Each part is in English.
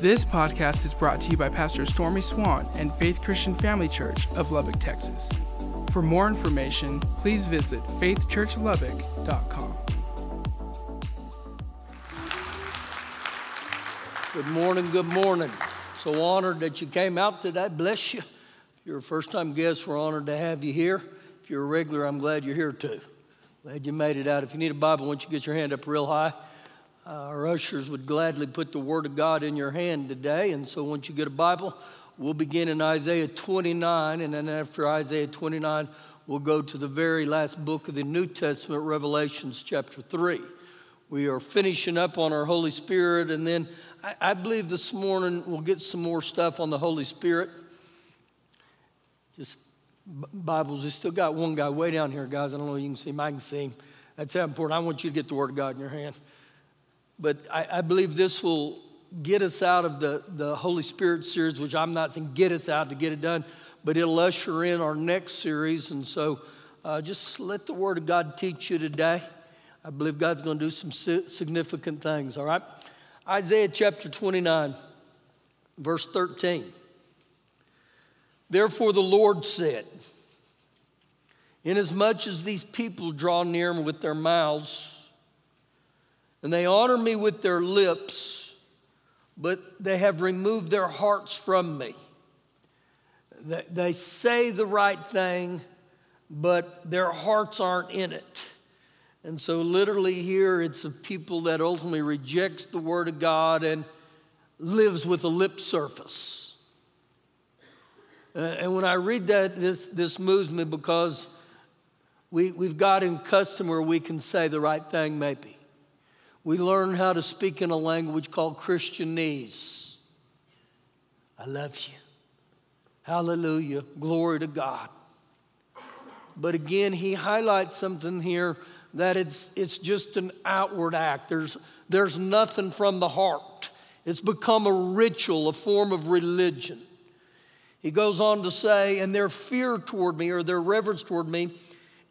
This podcast is brought to you by Pastor Stormy Swan and Faith Christian Family Church of Lubbock, Texas. For more information, please visit faithchurchlubbock.com. Good morning, good morning. So honored that you came out today. Bless you. If you're a first time guest, we're honored to have you here. If you're a regular, I'm glad you're here too. Glad you made it out. If you need a Bible, don't you get your hand up real high? Uh, our ushers would gladly put the Word of God in your hand today. And so once you get a Bible, we'll begin in Isaiah 29. And then after Isaiah 29, we'll go to the very last book of the New Testament, Revelations chapter 3. We are finishing up on our Holy Spirit. And then I, I believe this morning we'll get some more stuff on the Holy Spirit. Just Bibles. We still got one guy way down here, guys. I don't know if you can see him. I can see him. That's how important. I want you to get the Word of God in your hand. But I, I, believe this will get us out of the, the Holy Spirit series, which I'm not saying get us out to get it done, but it'll usher in our next series. And so uh, just let the Word of God teach you today. I believe God's going to do some significant things, all right? Isaiah chapter 29, verse 13. Therefore, the Lord said, Inasmuch as these people draw near with their mouths, and they honor me with their lips, but they have removed their hearts from me. They say the right thing, but their hearts aren't in it. And so, literally, here it's a people that ultimately rejects the Word of God and lives with a lip surface. Uh, and when I read that, this, this moves me because we, we've got in custom where we can say the right thing, maybe we learn how to speak in a language called Christianese. I love you. Hallelujah. Glory to God. But again, he highlights something here that it's, it's just an outward act. There's, there's nothing from the heart. It's become a ritual, a form of religion. He goes on to say, and their fear toward me or their reverence toward me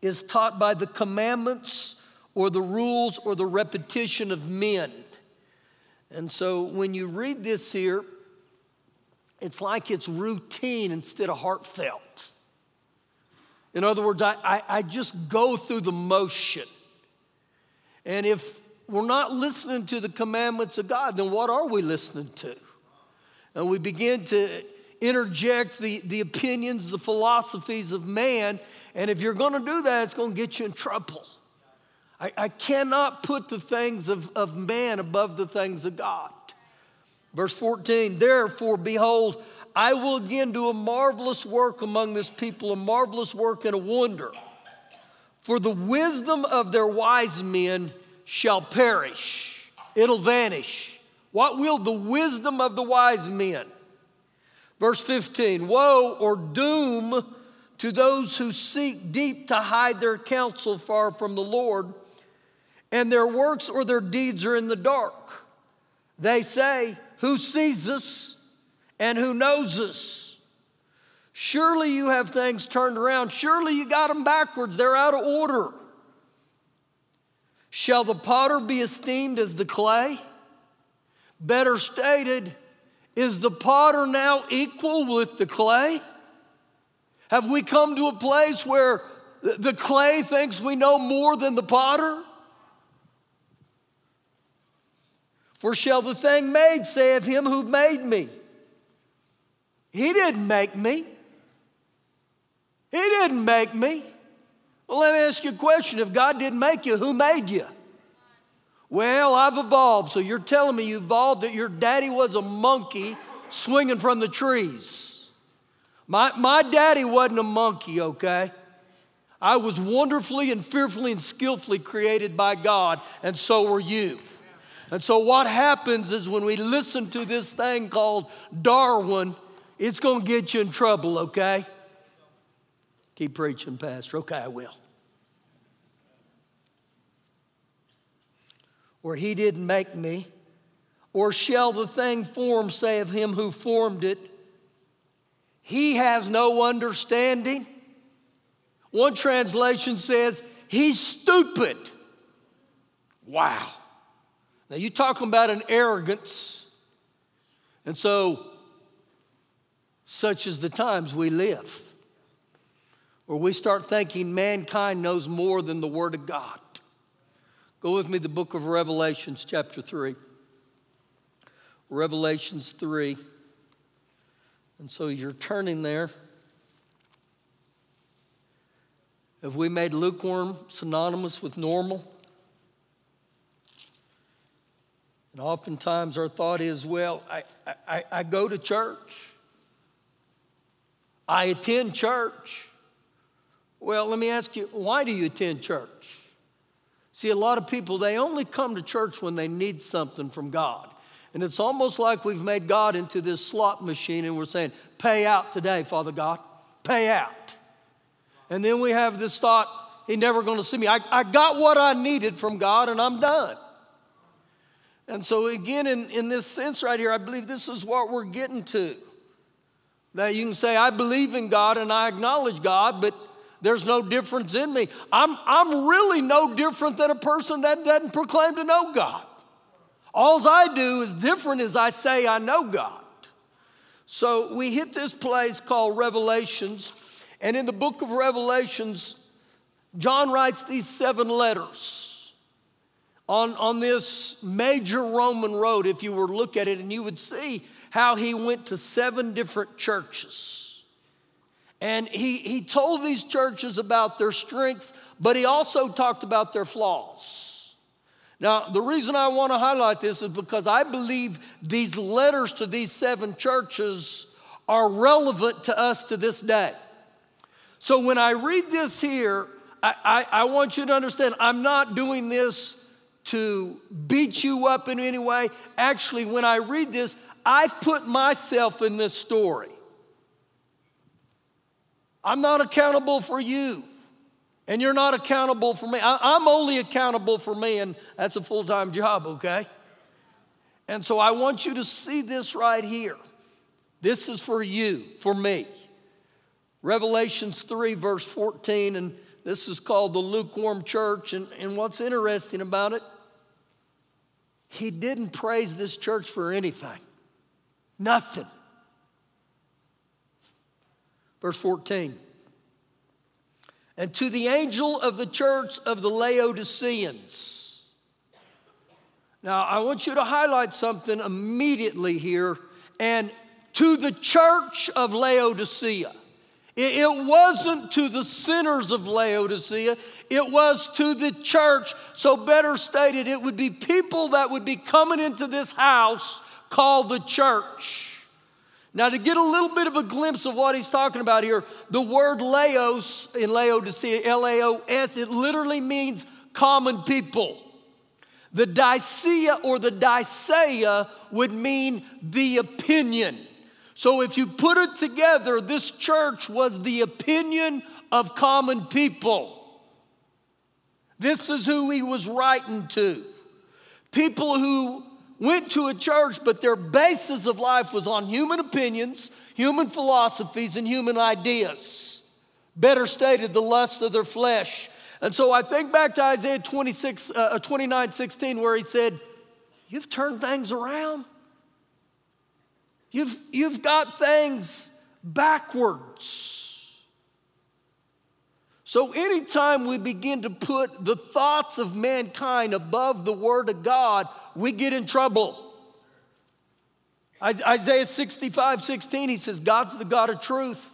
is taught by the commandments or the rules or the repetition of men. And so when you read this here, it's like it's routine instead of heartfelt. In other words, I, I, I, just go through the motion. And if we're not listening to the commandments of God, then what are we listening to? And we begin to interject the, the opinions, the philosophies of man. And if you're going to do that, it's going to get you in trouble. I, I cannot put the things of, of man above the things of God. Verse 14, therefore, behold, I will again do a marvelous work among this people, a marvelous work and a wonder. For the wisdom of their wise men shall perish, it'll vanish. What will the wisdom of the wise men? Verse 15 Woe or doom to those who seek deep to hide their counsel far from the Lord and their works or their deeds are in the dark. They say, Who sees us and who knows us? Surely you have things turned around. Surely you got them backwards. They're out of order. Shall the potter be esteemed as the clay? Better stated, is the potter now equal with the clay? Have we come to a place where the clay thinks we know more than the potter? For shall the thing made say of him who made me? He didn't make me. He didn't make me. Well, let me ask you a question. If God didn't make you, who made you? Well, I've evolved. So you're telling me you evolved that your daddy was a monkey swinging from the trees. My, my daddy wasn't a monkey, okay? I was wonderfully and fearfully and skillfully created by God, and so were you. And so, what happens is when we listen to this thing called Darwin, it's going to get you in trouble, okay? Keep preaching, Pastor. Okay, I will. Or he didn't make me. Or shall the thing formed say of him who formed it, he has no understanding? One translation says, he's stupid. Wow. Now, you talking about an arrogance And so, such is the times we live, where we start thinking mankind knows more than the Word of God. Go with me, the book of Revelations, chapter 3. Revelations 3. And so you're turning there. Have we made lukewarm synonymous with normal? And oftentimes our thought is, well, I, I, I go to church, I attend church. Well, let me ask you, why do you attend church? See, a lot of people, they only come to church when they need something from God. And it's almost like we've made God into this slot machine and we're saying, pay out today, Father God, pay out. And then we have this thought, He's never going to see me. I, I got what I needed from God and I'm done. And so, again, in, in this sense right here, I believe this is what we're getting to. That you can say, I believe in God and I acknowledge God, but there's no difference in me. I'm, I'm really no different than a person that doesn't proclaim to know God. All I do is different as I say I know God. So we hit this place called Revelations, and in the book of Revelations, John writes these seven letters on, on this major Roman road, if you were to look at it, and you would see how he went to seven different churches. And he, he told these churches about their strengths, but he also talked about their flaws. Now, the reason I want to highlight this is because I believe these letters to these seven churches are relevant to us to this day. So when I read this here, I, I, I want you to understand I'm not doing this to beat you up in any way. Actually, when I read this, I've put myself in this story. I'm not accountable for you, and you're not accountable for me. I, am only accountable for me, and that's a full time job, okay? And so I want you to see this right here. This is for you, for me. Revelations 3, verse 14, and this is called the lukewarm church. And, and what's interesting about it, he didn't praise this church for anything, nothing. Verse 14. And to the angel of the church of the Laodiceans. Now, I want you to highlight something immediately here. And to the church of Laodicea. It wasn't to the sinners of Laodicea, it was to the church. So, better stated, it would be people that would be coming into this house called the church. Now, to get a little bit of a glimpse of what he's talking about here, the word Laos in Laodicea, L A O S, it literally means common people. The Dicaea or the Dicaea would mean the opinion. So if you put it together, this church was the opinion of common people. This is who he was writing to. People who went to a church, but their basis of life was on human opinions, human philosophies, and human ideas. Better stated, the lust of their flesh. And so I think back to Isaiah 26, uh, 29 16, where he said, You've turned things around. You've, you've got things backwards. So, anytime we begin to put the thoughts of mankind above the Word of God, we get in trouble. Isaiah 65 16, he says, God's the God of truth.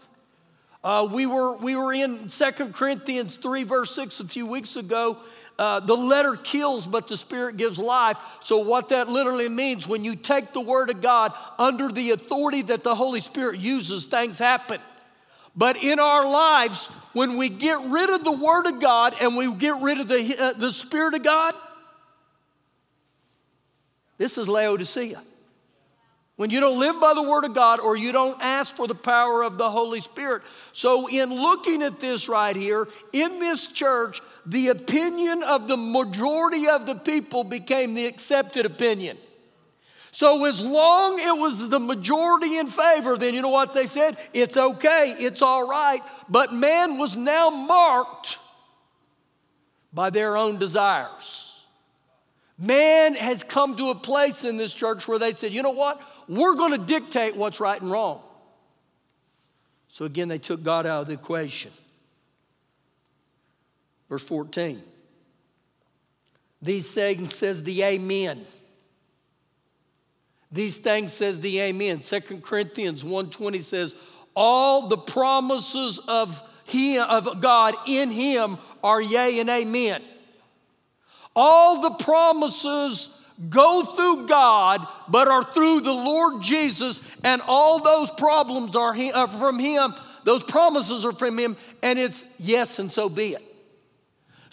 Uh, we, were, we were in 2 Corinthians 3, verse 6 a few weeks ago, uh, the letter kills, but the Spirit gives life. So, what that literally means, when you take the Word of God under the authority that the Holy Spirit uses, things happen. But in our lives, when we get rid of the Word of God and we get rid of the, uh, the Spirit of God, this is Laodicea. When you don't live by the Word of God or you don't ask for the power of the Holy Spirit. So, in looking at this right here, in this church, the opinion of the majority of the people became the accepted opinion. So, as long it was the majority in favor, then you know what they said? It's okay, it's all right. But man was now marked by their own desires. Man has come to a place in this church where they said, you know what? we're going to dictate what's right and wrong. So again, they took God out of the equation. Verse 14. These things says the Amen. These things says the Amen. Second Corinthians 1:20 says, all the promises of him, of God in him are yea and amen. All the promises go through God, but are through the Lord Jesus, and all those problems are, uh, from Him. Those promises are from Him, and it's yes, and so be it.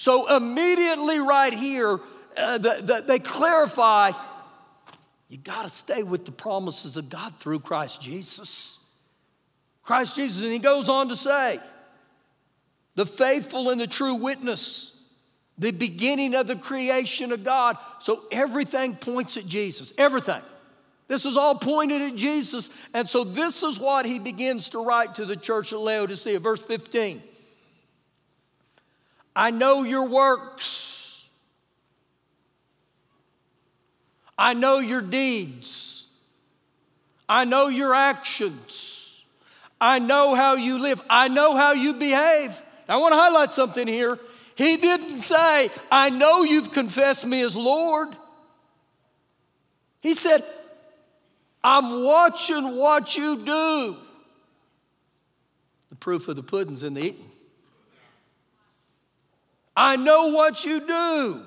So immediately, right here, uh, the, the, they clarify you got to stay with the promises of God through Christ Jesus. Christ Jesus, and he goes on to say, the faithful and the true witness, the beginning of the creation of God. So everything points at Jesus, everything. This is all pointed at Jesus. And so this is what he begins to write to the church at Laodicea, verse 15. I know your works. I know your deeds. I know your actions. I know how you live. I know how you behave. I want to highlight something here. He didn't say, I know you've confessed me as Lord. He said, I'm watching what you do. The proof of the pudding's in the eating. I know what you do.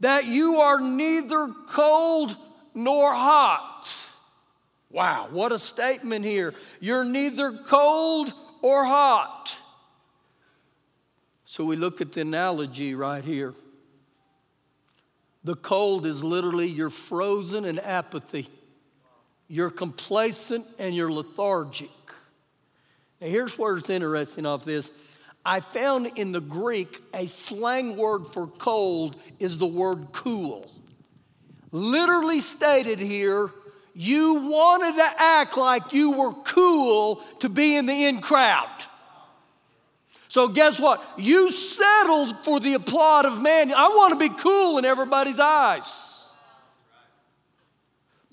That you are neither cold nor hot. Wow, what a statement here. You're neither cold or hot. So we look at the analogy right here. The cold is literally you're frozen in apathy, you're complacent and you're lethargic. Now, here's where it's interesting off this. I found in the Greek a slang word for cold is the word cool. Literally stated here, you wanted to act like you were cool to be in the in crowd. So, guess what? You settled for the applaud of man. I want to be cool in everybody's eyes.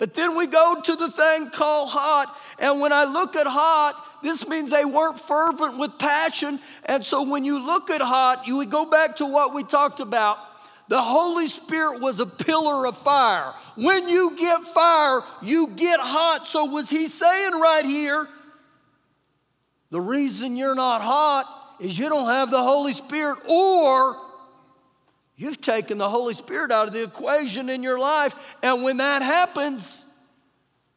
But then we go to the thing called hot. And when I look at hot, this means they weren't fervent with passion. And so when you look at hot, you would go back to what we talked about the Holy Spirit was a pillar of fire. When you get fire, you get hot. So, was he saying right here, the reason you're not hot is you don't have the Holy Spirit, or you've taken the Holy Spirit out of the equation in your life. And when that happens,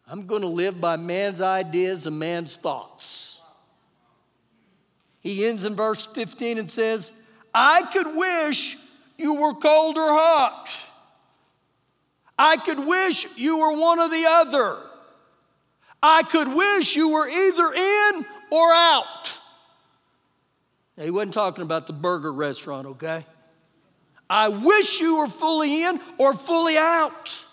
I'm going to live by man's ideas and man's thoughts. He ends in verse 15 and says, I could wish you were cold or hot. I could wish you were one or the other. I could wish you were either in or out. Now, he wasn't talking about the burger restaurant, okay? I wish you were fully in or fully out.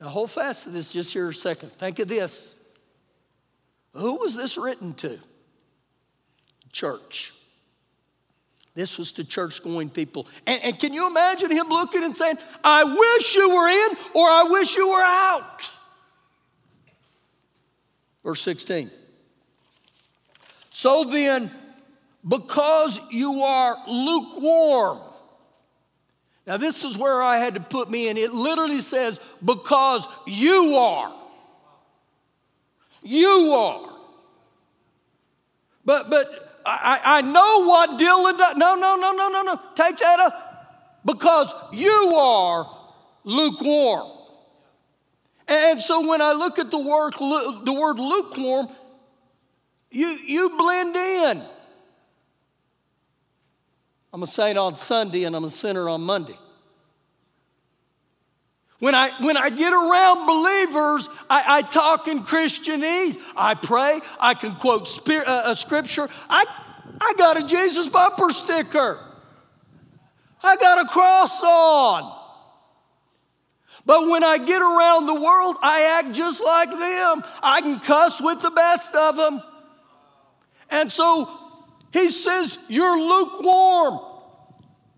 Now, hold fast to this just here a second. Think of this. Who was this written to? Church. This was to church going people. And, and, can you imagine him looking and saying, I wish you were in or I wish you were out? Verse 16. So then, because you are lukewarm, now this is where I had to put me in. It literally says, because you are. You are. But, but, I, I know what Dylan does. No, no, no, no, no, no. Take that up. Because you are lukewarm. And so when I look at the word, the word lukewarm, you, you blend in. I'm a saint on Sunday and I'm a sinner on Monday. When I, when I get around believers, I, I talk in Christianese. I pray. I can quote spirit, uh, a scripture. I, I got a Jesus bumper sticker. I got a cross on. But when I get around the world, I act just like them. I can cuss with the best of them. And so he says, You're lukewarm.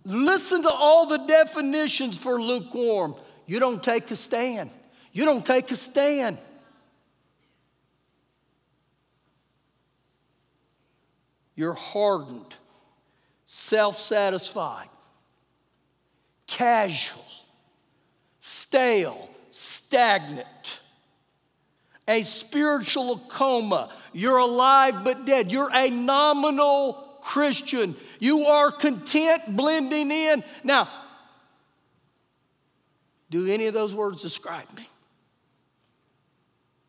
Listen to all the definitions for lukewarm. You don't take a stand. You don't take a stand. You're hardened, self satisfied, casual, stale, stagnant, a spiritual coma. You're alive but dead. You're a nominal Christian. You are content blending in. Now, do any of those words describe me?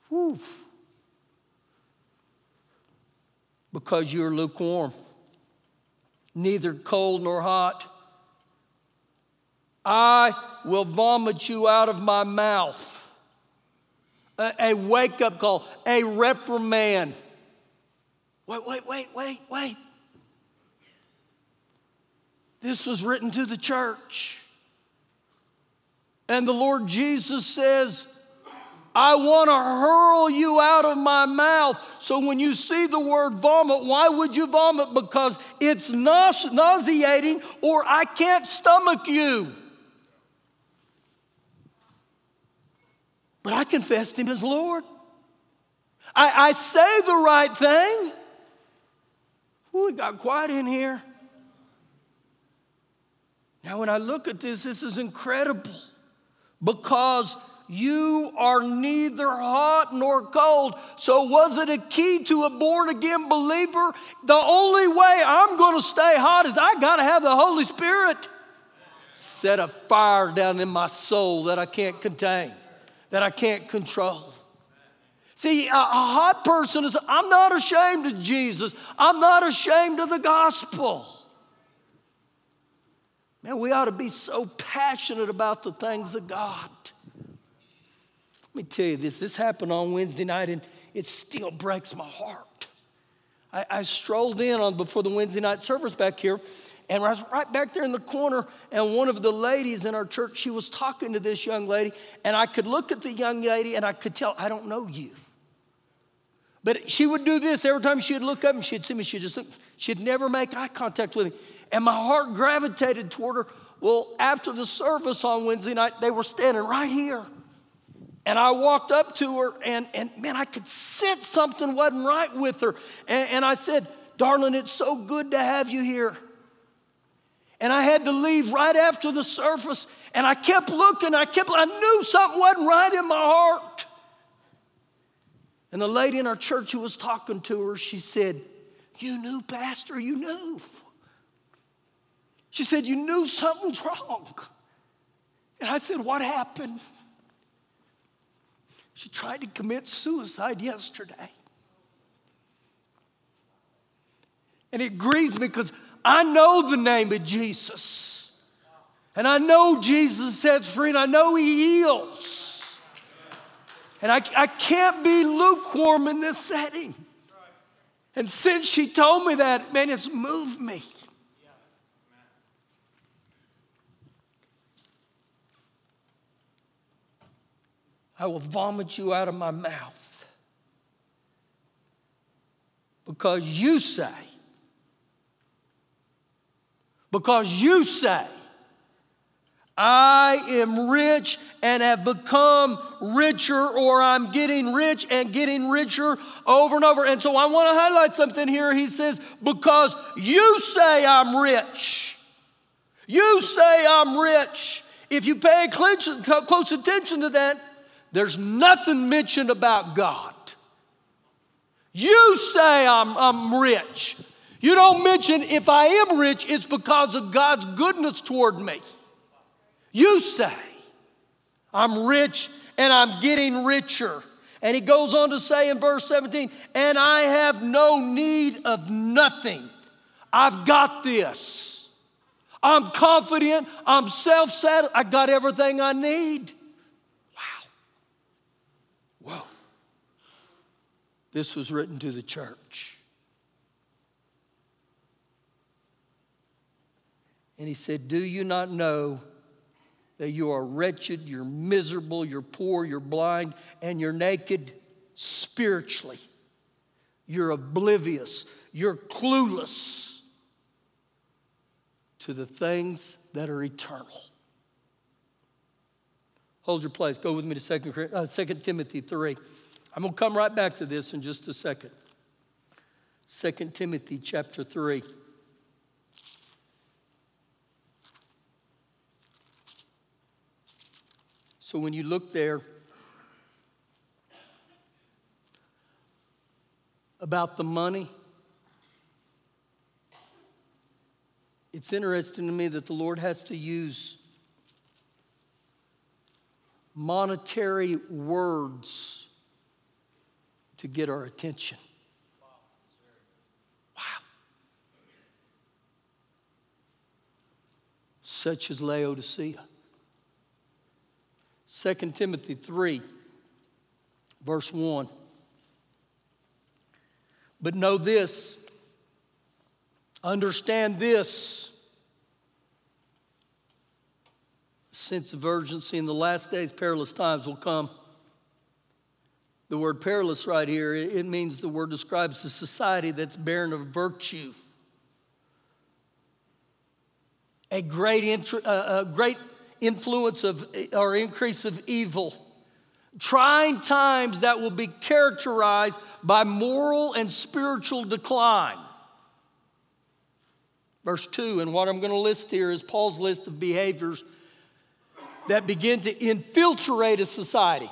Whew. Because you're lukewarm, neither cold nor hot. I will vomit you out of my mouth. A, wake up call, a reprimand. Wait, wait, wait, wait, wait. This was written to the church. And the Lord Jesus says, I want to hurl you out of my mouth. So when you see the word vomit, why would you vomit? Because it's nauseating or I can't stomach you. But I confessed him as Lord. I, I say the right thing. Ooh, it got quiet in here. Now, when I look at this, this is incredible because you are neither hot nor cold. So, was it a key to a born again believer? The only way I'm going to stay hot is I got to have the Holy Spirit set a fire down in my soul that I can't contain, that I can't control. See, a, hot person is, I'm not ashamed of Jesus, I'm not ashamed of the gospel. Man, we ought to be so passionate about the things of God. Let me tell you this this happened on Wednesday night, and it still breaks my heart. I, I strolled in on before the Wednesday night service back here, and I was right back there in the corner, and one of the ladies in our church, she was talking to this young lady, and I could look at the young lady and I could tell, I don't know you. But she would do this every time she'd look up and she'd see me, she'd just look, she'd never make eye contact with me and my heart gravitated toward her. Well, after the service on Wednesday night, they were standing right here. And I walked up to her, and, and man, I could sense something wasn't right with her. And, and I said, Darling, it's so good to have you here. And I had to leave right after the service, and I kept looking, I kept, I knew something wasn't right in my heart. And the lady in our church who was talking to her, she said, You knew, Pastor, you knew. She said, You knew something's wrong. And I said, What happened? She tried to commit suicide yesterday. And it grieves me because I know the name of Jesus. And I know Jesus sets free, and I know He heals. And I, I can't be lukewarm in this setting. And since she told me that, man, it's moved me. I will vomit you out of my mouth. Because you say, because you say, I am rich and have become richer, or I'm getting rich and getting richer over and over. And so I want to highlight something here. He says, Because you say I'm rich. You say I'm rich. If you pay close attention to that, there's nothing mentioned about God. You say I'm, I'm rich. You don't mention if I am rich, it's because of God's goodness toward me. You say, I'm rich and I'm getting richer. And he goes on to say in verse 17, and I have no need of nothing. I've got this. I'm confident. I'm self satisfied. I got everything I need. Wow. Whoa. This was written to the church. And he said, Do you not know that you are wretched, you're miserable, you're poor, you're blind, and you're naked spiritually? You're oblivious, you're clueless. to the things that are eternal. Hold your place. Go with me to 2, uh, 2 Timothy 3. I'm going to come right back to this in just a second. 2 Timothy chapter 3. So when you look there about the money, it's interesting to me that the Lord has to use monetary words to get our attention. Wow. Such as Laodicea. 2 Timothy 3, verse 1. But know this, understand this. Sense of urgency in the last days, perilous times will come. The word perilous right here, it means the word describes a society that's barren of virtue. A great, a great influence of or increase of evil. Trying times that will be characterized by moral and spiritual decline. Verse 2, and what I'm going to list here is Paul's list of behaviors that begin to infiltrate a society.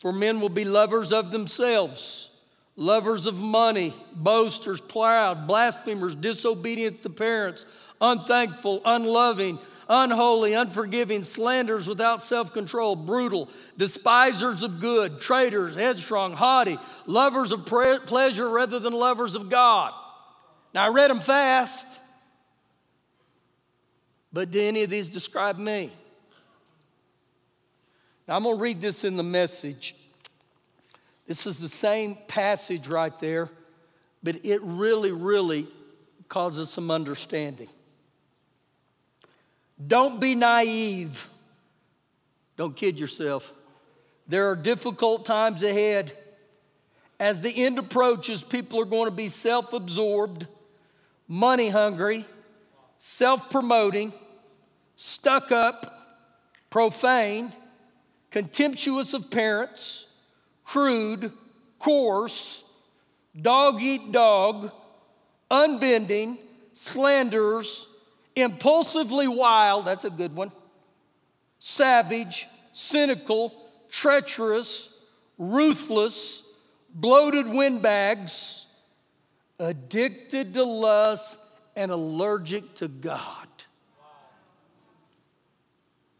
For men will be lovers of themselves, lovers of money, boasters, proud, blasphemers, disobedient to parents, unthankful, unloving, unholy, unforgiving, slanderers without self control, brutal, despisers of good, traitors, headstrong, haughty, lovers of pleasure rather than lovers of God. Now, I read them fast, but do any of these describe me? Now, I'm going to read this in the message. This is the same passage right there, but it really, really causes some understanding. Don't be naive. Don't kid yourself. There are difficult times ahead. As the end approaches, people are going to be self absorbed, money hungry, self promoting, stuck up, profane, contemptuous of parents, crude, coarse, dog eat dog, unbending, slanderers, impulsively wild, that's a good one, savage, cynical, treacherous, ruthless, bloated windbags, addicted to lust, and allergic to God.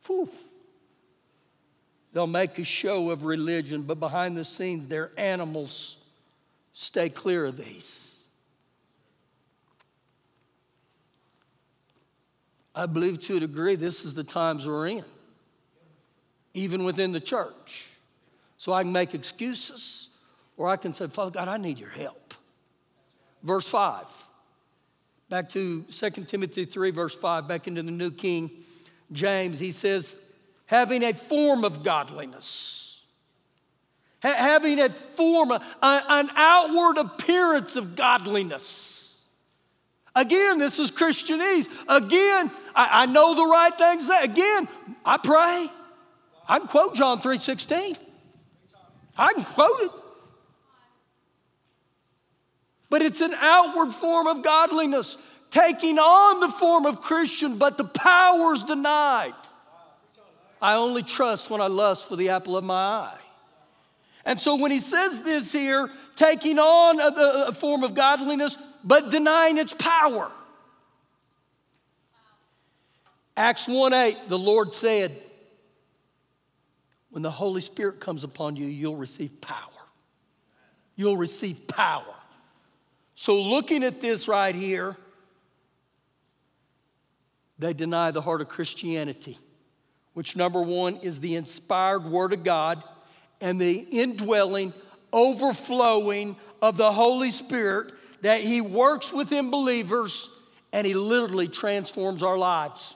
Whew. They'll make a show of religion, but behind the scenes, they're animals. Stay clear of these. I believe to a degree this is the times we're in, even within the church. So I can make excuses, or I can say, Father God, I need your help. Verse 5. Back to 2 Timothy 3, verse 5, back into the New King James, he says, having a form of godliness, ha- having a form, a, an outward appearance of godliness. Again, this is Christianese. Again, I, I know the right things. Again, I pray. I can quote John 3:16. I can quote it. But it's an outward form of godliness, taking on the form of Christian, but the power's denied. I only trust when I lust for the apple of my eye. And so when he says this here, taking on a, a form of godliness, but denying its power. Acts 1 8, the Lord said, When the Holy Spirit comes upon you, you'll receive power. You'll receive power. So, looking at this right here, they deny the heart of Christianity which number one is the inspired Word of God and the indwelling, overflowing of the Holy Spirit that He works within believers and He literally transforms our lives.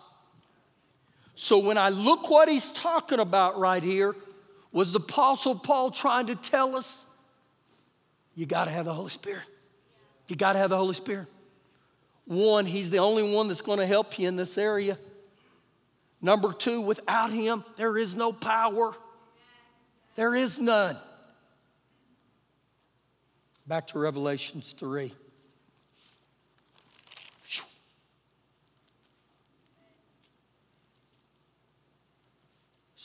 So when I look what He's talking about right here, was the Apostle Paul trying to tell us you got to have the Holy Spirit? You got to have the Holy Spirit. One, He's the only one that's going to help you in this area. Number two, without Him, there is no power. There is none. Back to Revelations 3.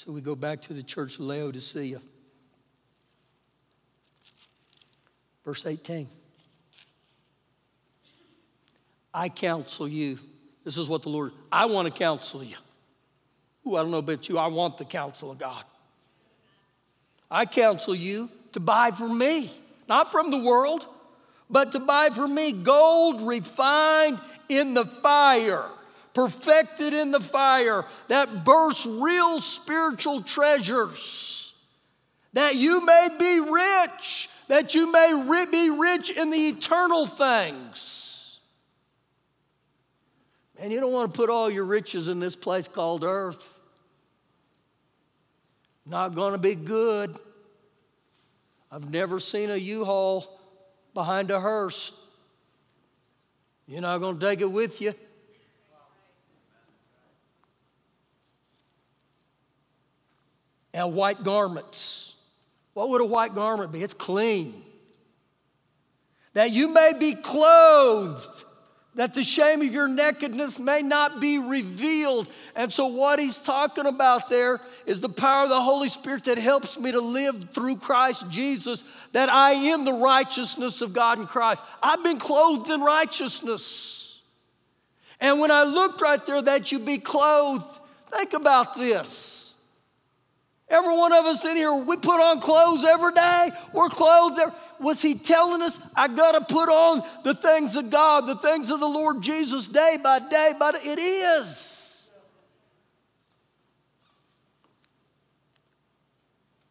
So we go back to the church of Laodicea. Verse 18. I counsel you. This is what the Lord, I want to counsel you. Ooh, I don't know about you, I want the counsel of God. I counsel you to buy from me, not from the world, but to buy from me gold refined in the fire, perfected in the fire, that bursts real spiritual treasures, that you may be rich, that you may be rich in the eternal things and you don't want to put all your riches in this place called earth. Not going to be good. I've never seen a U-Haul behind a hearse. You're not going to take it with you. And white garments. What would a white garment be? It's clean. That you may be clothed that the shame of your nakedness may not be revealed. And so, what he's talking about there is the power of the Holy Spirit that helps me to live through Christ Jesus, that I am the righteousness of God in Christ. I've been clothed in righteousness. And when I looked right there, that you be clothed, think about this. Every one of us in here, we put on clothes every day. We're clothed. Every, was he telling us, I got to put on the things of God, the things of the Lord Jesus day by day? But it is.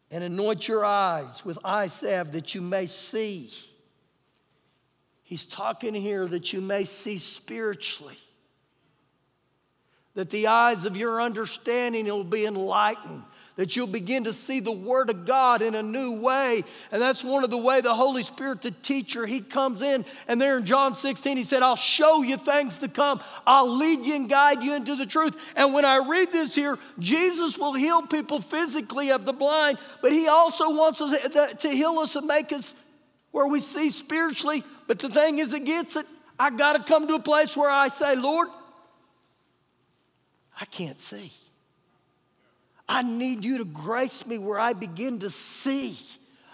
And anoint your eyes with eye salve that you may see. He's talking here that you may see spiritually, that the eyes of your understanding will be enlightened that you'll begin to see the Word of God in a new way. And that's one of the way the Holy Spirit, the teacher, He comes in. And there in John 16, He said, I'll show you things to come. I'll lead you and guide you into the truth. And when I read this here, Jesus will heal people physically of the blind, but He also wants us uh, to heal us and make us where we see spiritually. But the thing is, it gets it. I got to come to a place where I say, Lord, I can't see. I need you to grace me where I begin to see.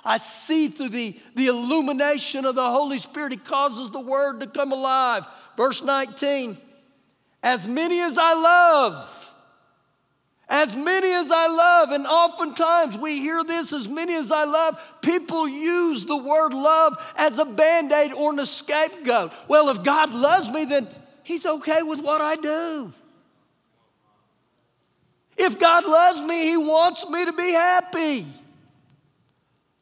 I see through the, the illumination of the Holy Spirit. He causes the word to come alive. Verse 19 As many as I love, as many as I love, and oftentimes we hear this as many as I love, people use the word love as a band aid or an scapegoat. Well, if God loves me, then He's okay with what I do. If God loves me, He wants me to be happy.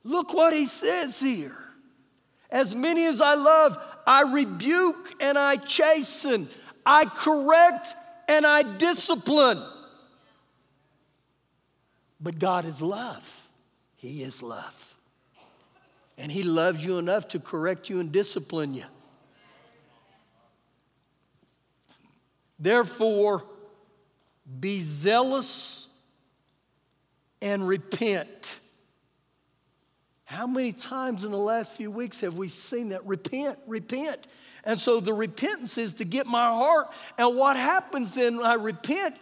Look what He says here. As many as I love, I rebuke and I chasten, I correct and I discipline. But God is love. He is love. And He loves you enough to correct you and discipline you. Therefore, be zealous and repent. How many times in the last few weeks have we seen that? Repent, repent. And so the repentance is to get my heart. And what happens then when I repent?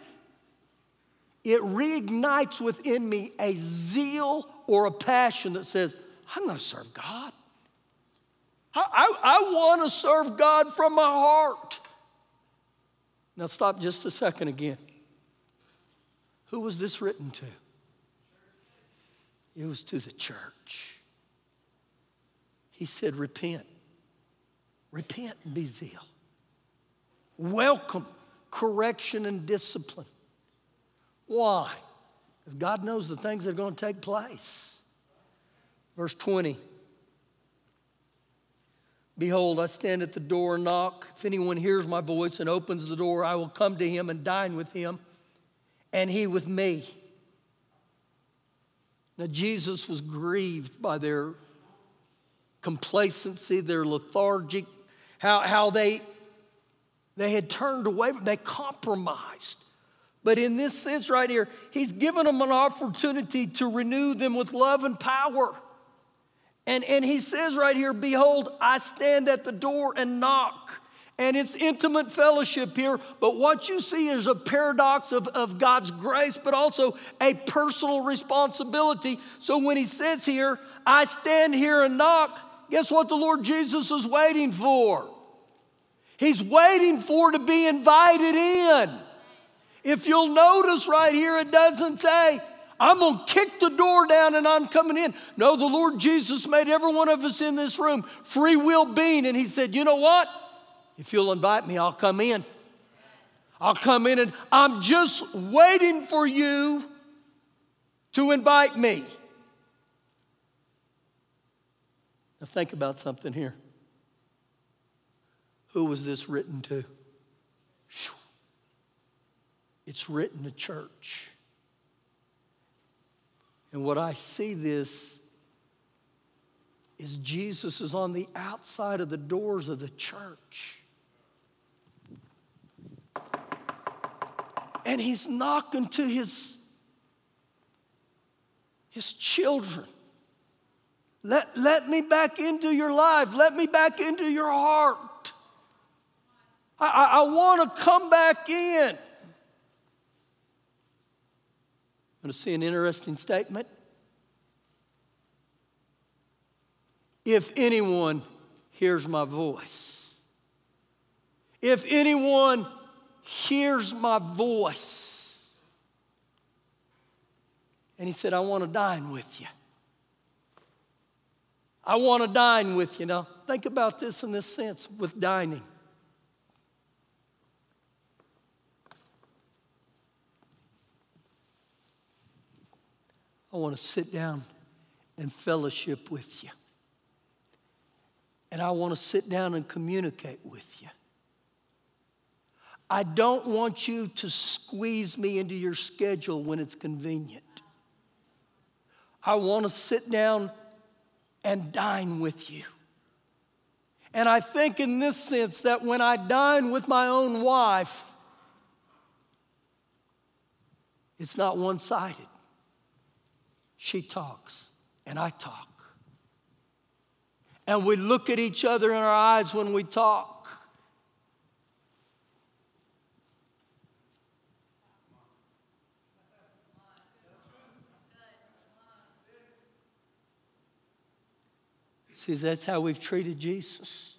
It reignites within me a zeal or a passion that says, I'm going to serve God. I, I, I want to serve God from my heart. Now, stop just a second again. Who was this written to? It was to the church. He said, Repent. Repent and be zeal. Welcome correction and discipline. Why? Because God knows the things that are going to take place. Verse 20 Behold, I stand at the door and knock. If anyone hears my voice and opens the door, I will come to him and dine with him and he with me. Now, Jesus was grieved by their complacency, their lethargic, how, how they They had turned away, they compromised. But in this sense, right here, he's given them an opportunity to renew them with love and power. And, and he says right here, Behold, I stand at the door and knock. And it's intimate fellowship here, but what you see is a paradox of, of God's grace, but also a personal responsibility. So when he says here, I stand here and knock, guess what the Lord Jesus is waiting for? He's waiting for to be invited in. If you'll notice right here, it doesn't say, I'm going to kick the door down and I'm coming in. No, the Lord Jesus made every one of us in this room free will being. And He said, You know what? If you'll invite me, I'll come in. I'll come in and I'm just waiting for you to invite me. Now, think about something here. Who was this written to? It's written to church. And what I see this is Jesus is on the outside of the doors of the church. And he's knocking to his, his children. Let, let me back into your life. Let me back into your heart. I, I, I want to come back in. Want to see an interesting statement? If anyone hears my voice, if anyone hears my voice, and he said, I want to dine with you. I want to dine with you. Now, think about this in this sense with dining. I want to sit down and fellowship with you. And I want to sit down and communicate with you. I don't want you to squeeze me into your schedule when it's convenient. I want to sit down and dine with you. And I think in this sense that when I dine with my own wife, it's not one sided. She talks, and I talk. And we look at each other in our eyes when we talk. See, that's how we've treated Jesus.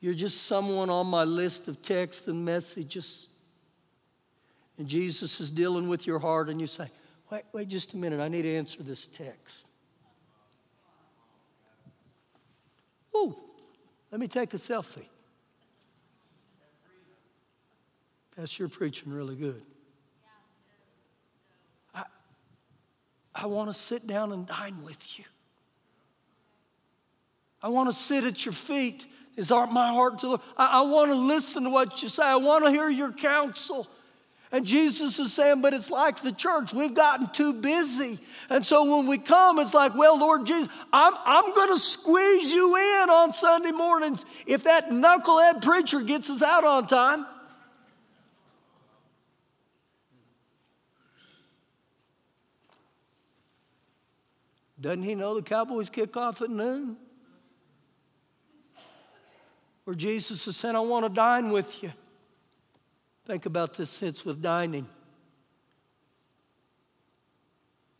You're just someone on my list of texts and messages. And Jesus is dealing with your heart, and you say, Wait, wait just a minute. I need to answer this text. Ooh, let me take a selfie. That's your preaching really good. I, I want to sit down and dine with you. I want to sit at your feet. Is my heart to look? I, I want to listen to what you say. I want to hear your counsel. And Jesus is saying, but it's like the church. We've gotten too busy. And so when we come, it's like, well, Lord Jesus, I'm, I'm going to squeeze you in on Sunday mornings if that knucklehead preacher gets us out on time. Doesn't he know the Cowboys kick off at noon? Where Jesus is saying, I want to dine with you. Think about this sense with dining.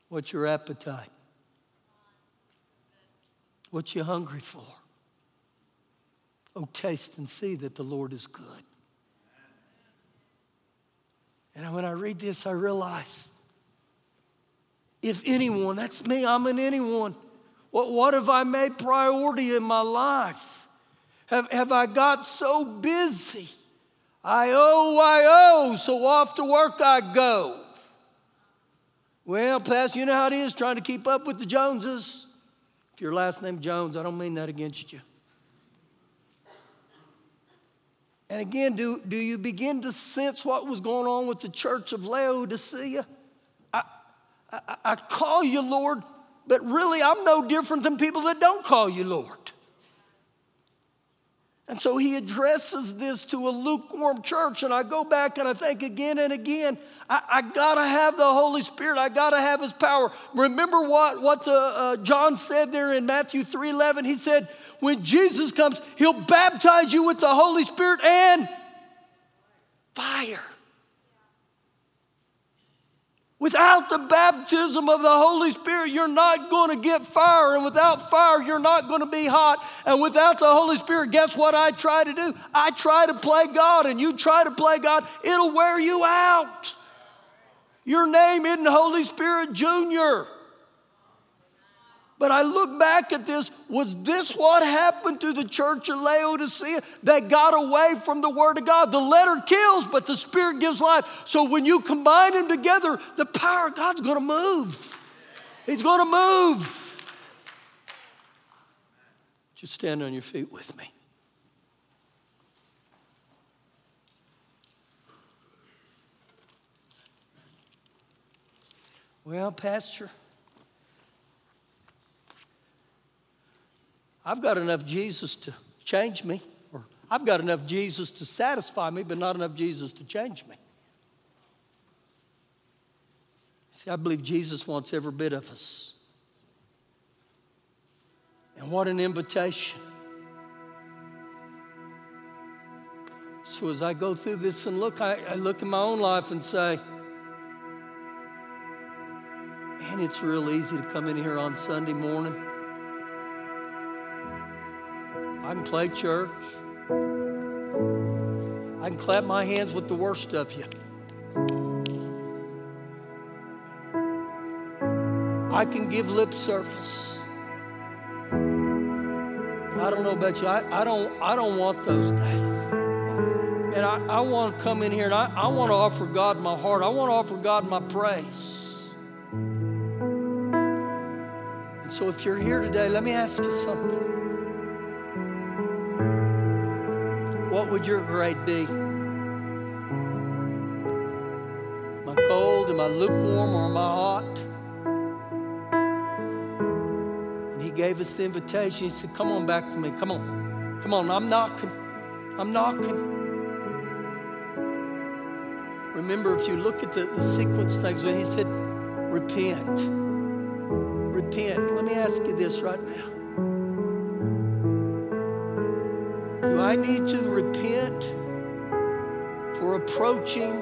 What's your appetite? What you hungry for? Oh, taste and see that the Lord is good. And when I read this, I realize if anyone, that's me, I'm an anyone. What, what have I made priority in my life? Have, have I got so busy I owe, I owe, so off to work I go. Well, Pastor, you know how it is trying to keep up with the Joneses. If your last name Jones, I don't mean that against you. And again, do, do you begin to sense what was going on with the church of Laodicea? I, I, I call you Lord, but really I'm no different than people that don't call you Lord. And so he addresses this to a lukewarm church. And I go back and I think again and again, I, I gotta have the Holy Spirit. I gotta have his power. Remember what, what the, uh, John said there in Matthew 3.11? He said, when Jesus comes, he'll baptize you with the Holy Spirit and fire. Without the baptism of the Holy Spirit, you're not going to get fire. And without fire, you're not going to be hot. And without the Holy Spirit, guess what I try to do? I try to play God, and you try to play God, it'll wear you out. Your name isn't Holy Spirit Junior. But I look back at this. Was this what happened to the church of Laodicea? They got away from the Word of God. The letter kills, but the Spirit gives life. So when you combine them together, the power of God's to move. He's to move. Just stand on your feet with me. Well, Pastor. I've got enough Jesus to change me, or I've got enough Jesus to satisfy me, but not enough Jesus to change me. See, I believe Jesus wants every bit of us. And what an invitation. So as I go through this and look, I, I look in my own life and say, man, it's real easy to come in here on Sunday morning I can play church. I can clap my hands with the worst of you. I can give lip service. I don't know about you. I, I, don't, I don't want those days. And I, I want to come in here and I, I want to offer God my heart. I want to offer God my praise. And so if you're here today, let me ask you something. What would your grade be? Am I cold? Am I lukewarm or am I hot? And he gave us the invitation. He said, Come on back to me. Come on. Come on. I'm knocking. I'm knocking. Remember, if you look at the, the sequence things, when he said, Repent. Repent. Let me ask you this right now. I need to repent for approaching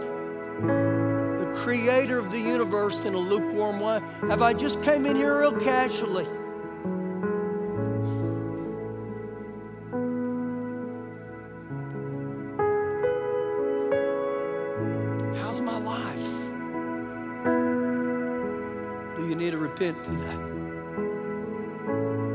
the creator of the universe in a lukewarm way? Have I just came in here real casually? How's my life? Do you need to repent today?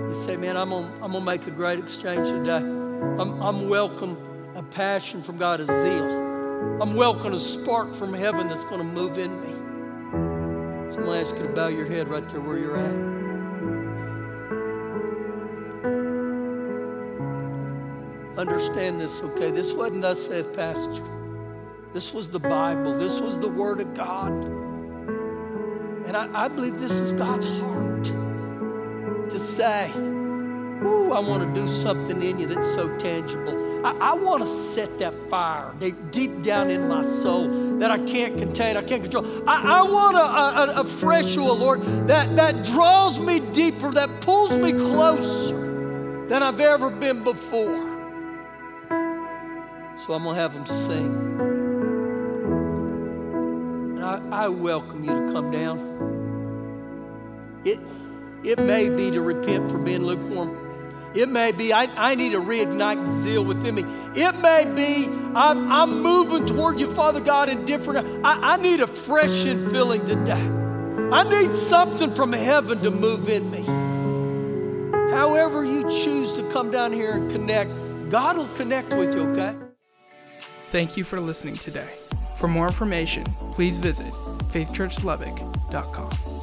You say, man, I'm gonna, I'm gonna make a great exchange today. I'm, I'm welcome a passion from God, a zeal. I'm welcome a spark from heaven that's going to move in me. So I'm going to ask you to bow your head right there where you're at. Understand this, okay? This wasn't thus saith pastor. This was the Bible. This was the Word of God. And I, I believe this is God's heart to say, Ooh, I want to do something in you that's so tangible. I, I want to set that fire deep, deep, down in my soul that I can't contain, I can't control. I, I want uh, uh, a, a, a fresh oil, Lord, that, that draws me deeper, that pulls me closer than I've ever been before. So I'm going to have them sing. I, I welcome you to come down. It, it may be to repent for being lukewarm. It may be I, I need to reignite the zeal within me. It may be I'm, I'm moving toward you, Father God, in different. I, I need a fresh infilling today. I need something from heaven to move in me. However, you choose to come down here and connect, God will connect with you, okay? Thank you for listening today. For more information, please visit faithchurchlubbock.com.